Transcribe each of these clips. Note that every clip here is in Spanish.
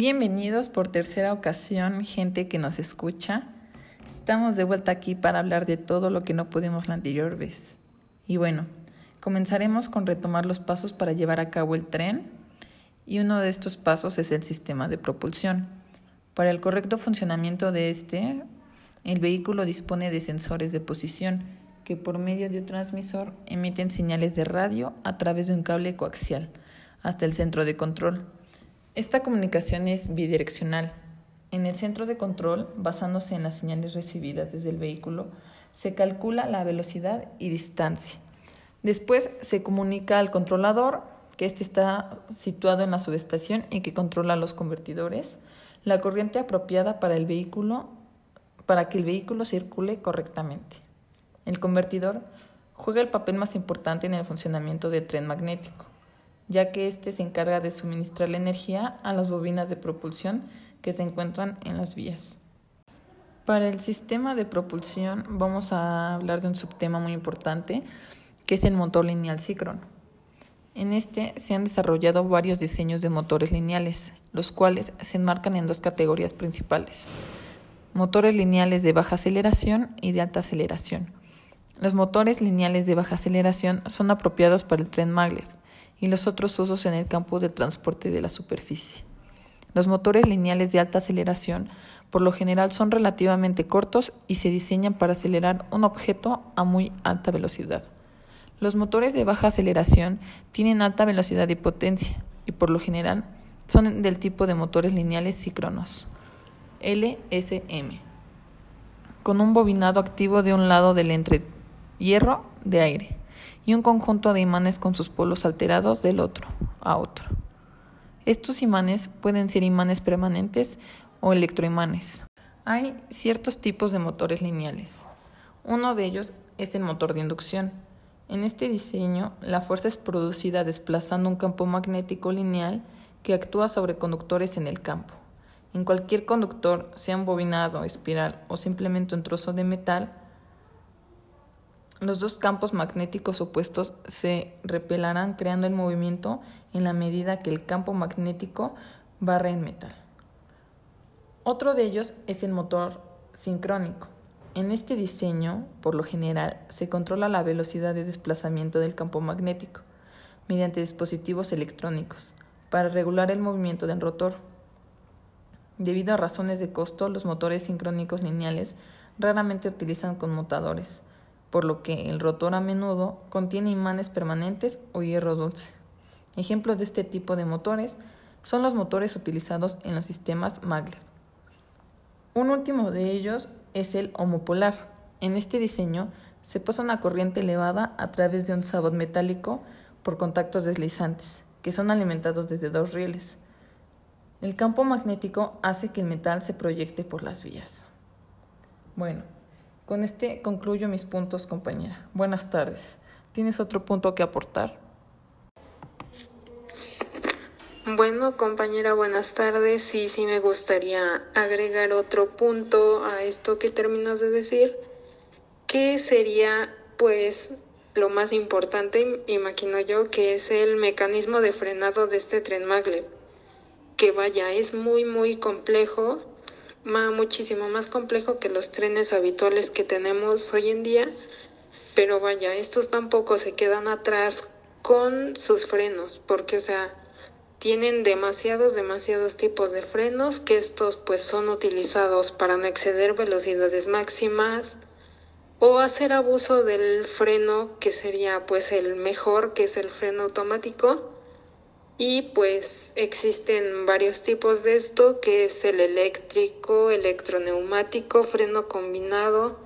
Bienvenidos por tercera ocasión, gente que nos escucha. Estamos de vuelta aquí para hablar de todo lo que no pudimos la anterior vez. Y bueno, comenzaremos con retomar los pasos para llevar a cabo el tren. Y uno de estos pasos es el sistema de propulsión. Para el correcto funcionamiento de este, el vehículo dispone de sensores de posición que por medio de un transmisor emiten señales de radio a través de un cable coaxial hasta el centro de control. Esta comunicación es bidireccional. En el centro de control, basándose en las señales recibidas desde el vehículo, se calcula la velocidad y distancia. Después se comunica al controlador, que éste está situado en la subestación y que controla los convertidores, la corriente apropiada para el vehículo para que el vehículo circule correctamente. El convertidor juega el papel más importante en el funcionamiento del tren magnético, ya que éste se encarga de suministrar la energía a las bobinas de propulsión que se encuentran en las vías. Para el sistema de propulsión vamos a hablar de un subtema muy importante, que es el motor lineal síncrono. En este se han desarrollado varios diseños de motores lineales, los cuales se enmarcan en dos categorías principales. Motores lineales de baja aceleración y de alta aceleración. Los motores lineales de baja aceleración son apropiados para el tren maglev y los otros usos en el campo de transporte de la superficie. Los motores lineales de alta aceleración por lo general son relativamente cortos y se diseñan para acelerar un objeto a muy alta velocidad. Los motores de baja aceleración tienen alta velocidad y potencia y por lo general son del tipo de motores lineales síncronos, LSM, con un bobinado activo de un lado del entre hierro de aire y un conjunto de imanes con sus polos alterados del otro a otro. Estos imanes pueden ser imanes permanentes o electroimanes. Hay ciertos tipos de motores lineales. Uno de ellos es el motor de inducción. En este diseño, la fuerza es producida desplazando un campo magnético lineal que actúa sobre conductores en el campo. En cualquier conductor, sea bobinado, espiral o simplemente un trozo de metal, los dos campos magnéticos opuestos se repelarán creando el movimiento en la medida que el campo magnético barre el metal. Otro de ellos es el motor sincrónico. En este diseño, por lo general, se controla la velocidad de desplazamiento del campo magnético mediante dispositivos electrónicos para regular el movimiento del rotor. Debido a razones de costo, los motores sincrónicos lineales raramente utilizan conmutadores por lo que el rotor a menudo contiene imanes permanentes o hierro dulce. Ejemplos de este tipo de motores son los motores utilizados en los sistemas maglev. Un último de ellos es el homopolar. En este diseño se pasa una corriente elevada a través de un sabot metálico por contactos deslizantes, que son alimentados desde dos rieles. El campo magnético hace que el metal se proyecte por las vías. Bueno, con este concluyo mis puntos, compañera. Buenas tardes. ¿Tienes otro punto que aportar? Bueno, compañera, buenas tardes. Sí, sí me gustaría agregar otro punto a esto que terminas de decir, que sería pues lo más importante, imagino yo, que es el mecanismo de frenado de este tren maglev, que vaya, es muy, muy complejo muchísimo más complejo que los trenes habituales que tenemos hoy en día, pero vaya, estos tampoco se quedan atrás con sus frenos, porque o sea, tienen demasiados, demasiados tipos de frenos que estos pues son utilizados para no exceder velocidades máximas o hacer abuso del freno que sería pues el mejor, que es el freno automático y pues existen varios tipos de esto, que es el eléctrico, electroneumático, freno combinado,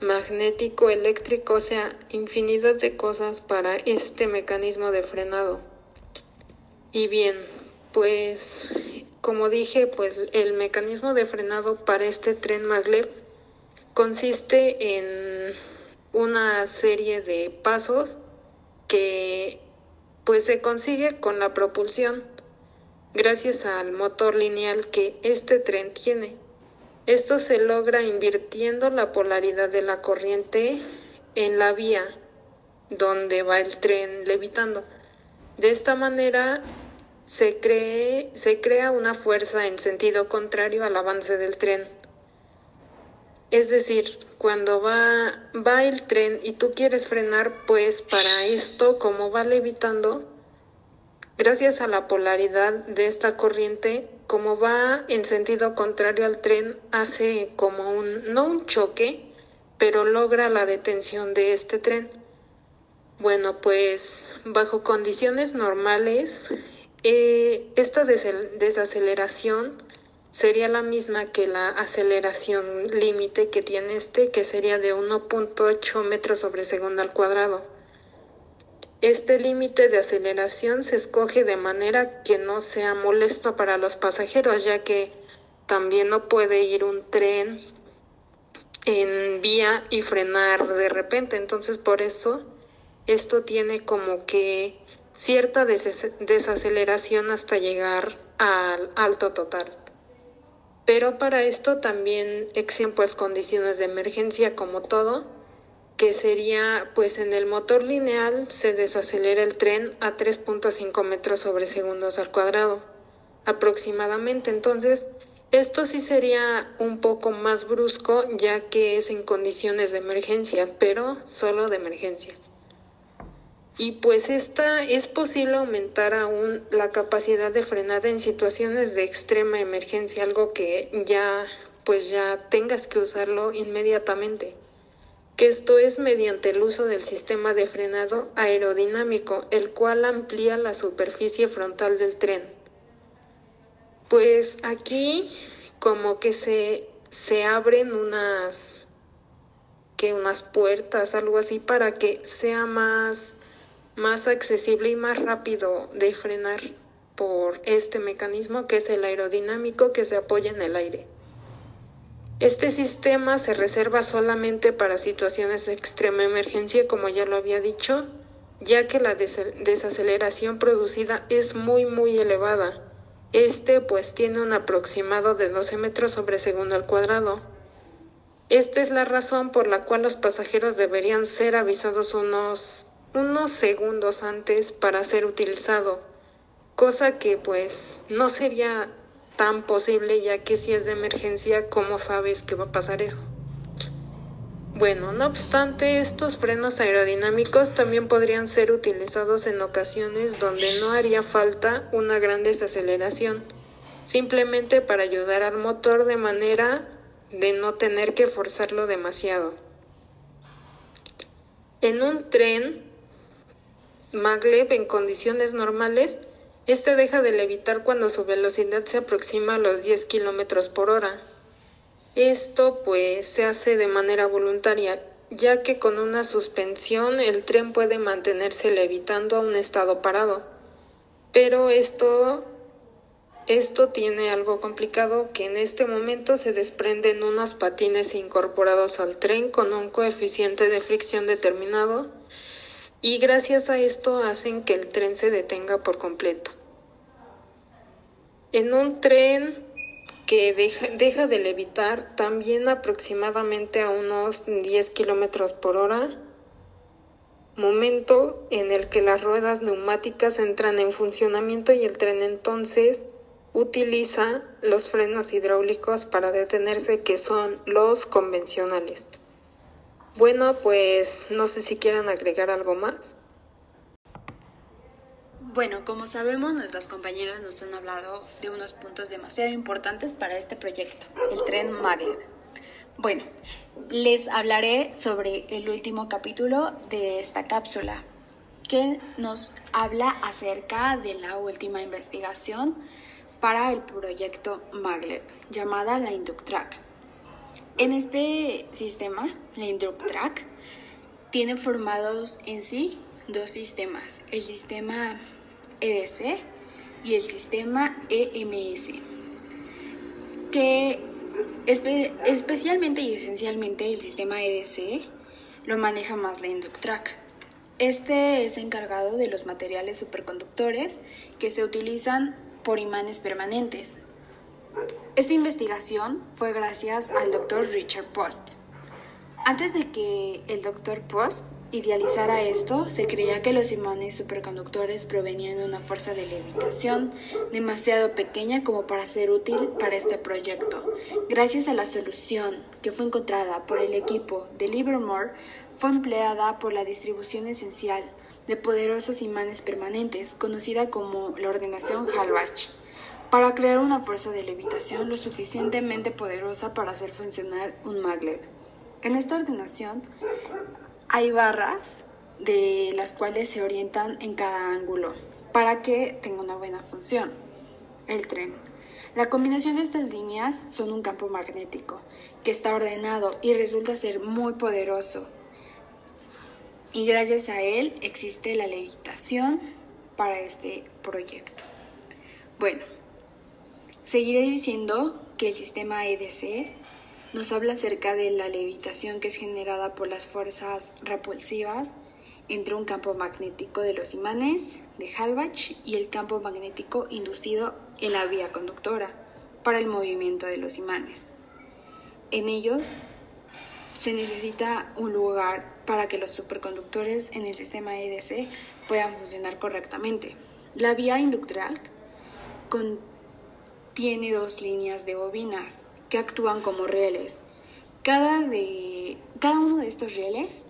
magnético, eléctrico, o sea, infinidad de cosas para este mecanismo de frenado. Y bien, pues como dije, pues el mecanismo de frenado para este tren maglev consiste en una serie de pasos que pues se consigue con la propulsión, gracias al motor lineal que este tren tiene. Esto se logra invirtiendo la polaridad de la corriente en la vía donde va el tren levitando. De esta manera, se, cree, se crea una fuerza en sentido contrario al avance del tren. Es decir, cuando va, va el tren y tú quieres frenar, pues para esto, como va levitando, gracias a la polaridad de esta corriente, como va en sentido contrario al tren, hace como un, no un choque, pero logra la detención de este tren. Bueno, pues bajo condiciones normales, eh, esta desaceleración sería la misma que la aceleración límite que tiene este, que sería de 1.8 metros sobre segundo al cuadrado. Este límite de aceleración se escoge de manera que no sea molesto para los pasajeros, ya que también no puede ir un tren en vía y frenar de repente. Entonces por eso esto tiene como que cierta desaceleración hasta llegar al alto total. Pero para esto también existen pues condiciones de emergencia como todo que sería, pues en el motor lineal se desacelera el tren a 3.5 metros sobre segundos al cuadrado, aproximadamente. Entonces, esto sí sería un poco más brusco ya que es en condiciones de emergencia, pero solo de emergencia. Y pues esta es posible aumentar aún la capacidad de frenada en situaciones de extrema emergencia, algo que ya pues ya tengas que usarlo inmediatamente que esto es mediante el uso del sistema de frenado aerodinámico, el cual amplía la superficie frontal del tren. Pues aquí como que se, se abren unas que unas puertas, algo así, para que sea más, más accesible y más rápido de frenar por este mecanismo que es el aerodinámico que se apoya en el aire. Este sistema se reserva solamente para situaciones de extrema emergencia, como ya lo había dicho, ya que la desaceleración producida es muy muy elevada. Este pues tiene un aproximado de 12 metros sobre segundo al cuadrado. Esta es la razón por la cual los pasajeros deberían ser avisados unos, unos segundos antes para ser utilizado, cosa que pues no sería tan posible ya que si es de emergencia, ¿cómo sabes que va a pasar eso? Bueno, no obstante, estos frenos aerodinámicos también podrían ser utilizados en ocasiones donde no haría falta una gran desaceleración, simplemente para ayudar al motor de manera de no tener que forzarlo demasiado. En un tren maglev en condiciones normales, este deja de levitar cuando su velocidad se aproxima a los 10 kilómetros por hora. Esto pues se hace de manera voluntaria, ya que con una suspensión el tren puede mantenerse levitando a un estado parado. Pero esto esto tiene algo complicado que en este momento se desprenden unos patines incorporados al tren con un coeficiente de fricción determinado y gracias a esto hacen que el tren se detenga por completo. En un tren que deja, de levitar también aproximadamente a unos 10 kilómetros por hora, momento en el que las ruedas neumáticas entran en funcionamiento y el tren entonces utiliza los frenos hidráulicos para detenerse que son los convencionales. Bueno, pues no sé si quieran agregar algo más. Bueno, como sabemos, nuestras compañeras nos han hablado de unos puntos demasiado importantes para este proyecto, el tren Maglev. Bueno, les hablaré sobre el último capítulo de esta cápsula, que nos habla acerca de la última investigación para el proyecto Maglev, llamada la Inductrack. En este sistema, la Inductrack, tiene formados en sí dos sistemas, el sistema EDC y el sistema EMS, que especialmente y esencialmente el sistema EDC lo maneja más la Inductrack. Este es encargado de los materiales superconductores que se utilizan por imanes permanentes. Esta investigación fue gracias al doctor Richard Post. Antes de que el Dr. Post idealizara esto, se creía que los imanes superconductores provenían de una fuerza de levitación demasiado pequeña como para ser útil para este proyecto. Gracias a la solución que fue encontrada por el equipo de Livermore, fue empleada por la distribución esencial de poderosos imanes permanentes, conocida como la ordenación Halbach, para crear una fuerza de levitación lo suficientemente poderosa para hacer funcionar un maglev. En esta ordenación hay barras de las cuales se orientan en cada ángulo para que tenga una buena función. El tren. La combinación de estas líneas son un campo magnético que está ordenado y resulta ser muy poderoso. Y gracias a él existe la levitación para este proyecto. Bueno, seguiré diciendo que el sistema EDC nos habla acerca de la levitación que es generada por las fuerzas repulsivas entre un campo magnético de los imanes de Halbach y el campo magnético inducido en la vía conductora para el movimiento de los imanes. En ellos se necesita un lugar para que los superconductores en el sistema EDC puedan funcionar correctamente. La vía inductal contiene dos líneas de bobinas que actúan como rieles. Cada, de, cada uno de estos rieles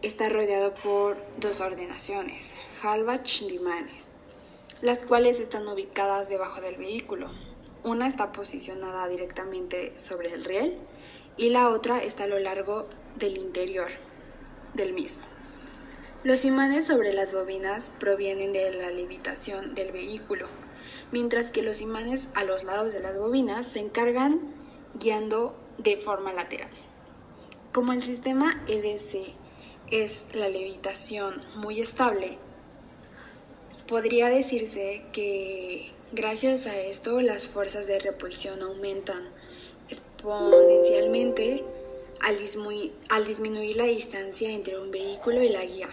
está rodeado por dos ordenaciones, Halbach imanes, las cuales están ubicadas debajo del vehículo. Una está posicionada directamente sobre el riel y la otra está a lo largo del interior del mismo. Los imanes sobre las bobinas provienen de la levitación del vehículo, mientras que los imanes a los lados de las bobinas se encargan guiando de forma lateral. Como el sistema EDC es la levitación muy estable, podría decirse que gracias a esto las fuerzas de repulsión aumentan exponencialmente al, al disminuir la distancia entre un vehículo y la guía.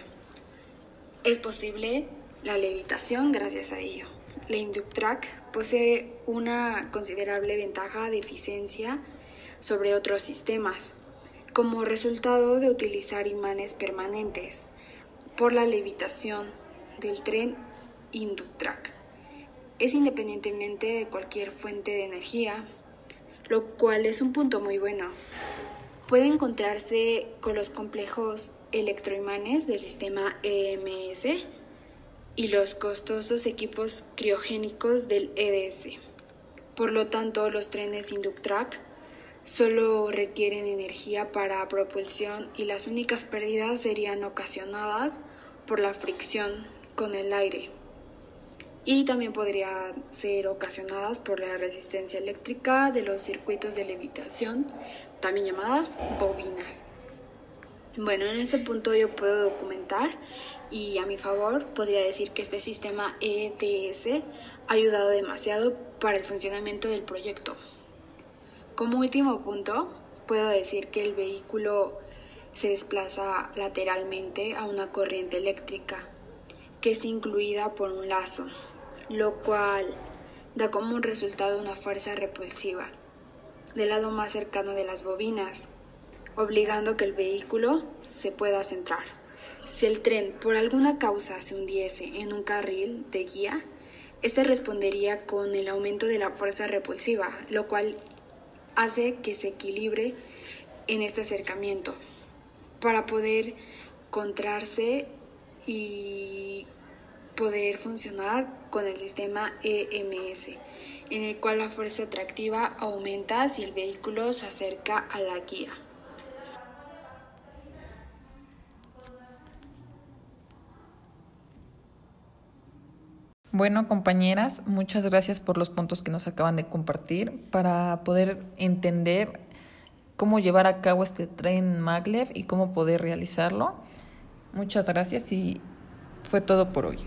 Es posible la levitación gracias a ello. La Inductrack posee una considerable ventaja de eficiencia sobre otros sistemas, como resultado de utilizar imanes permanentes por la levitación del tren Inductrack. Es independientemente de cualquier fuente de energía, lo cual es un punto muy bueno. Puede encontrarse con los complejos electroimanes del sistema EMS y los costosos equipos criogénicos del EDS. Por lo tanto, los trenes Inductrack solo requieren energía para propulsión y las únicas pérdidas serían ocasionadas por la fricción con el aire y también podrían ser ocasionadas por la resistencia eléctrica de los circuitos de levitación, también llamadas bobinas. Bueno, en este punto yo puedo documentar y a mi favor podría decir que este sistema ETS ha ayudado demasiado para el funcionamiento del proyecto. Como último punto, puedo decir que el vehículo se desplaza lateralmente a una corriente eléctrica que es incluida por un lazo, lo cual da como resultado una fuerza repulsiva del lado más cercano de las bobinas, obligando que el vehículo se pueda centrar. Si el tren por alguna causa se hundiese en un carril de guía, este respondería con el aumento de la fuerza repulsiva, lo cual hace que se equilibre en este acercamiento para poder contrarse y poder funcionar con el sistema EMS, en el cual la fuerza atractiva aumenta si el vehículo se acerca a la guía. Bueno, compañeras, muchas gracias por los puntos que nos acaban de compartir para poder entender cómo llevar a cabo este tren maglev y cómo poder realizarlo. Muchas gracias y fue todo por hoy.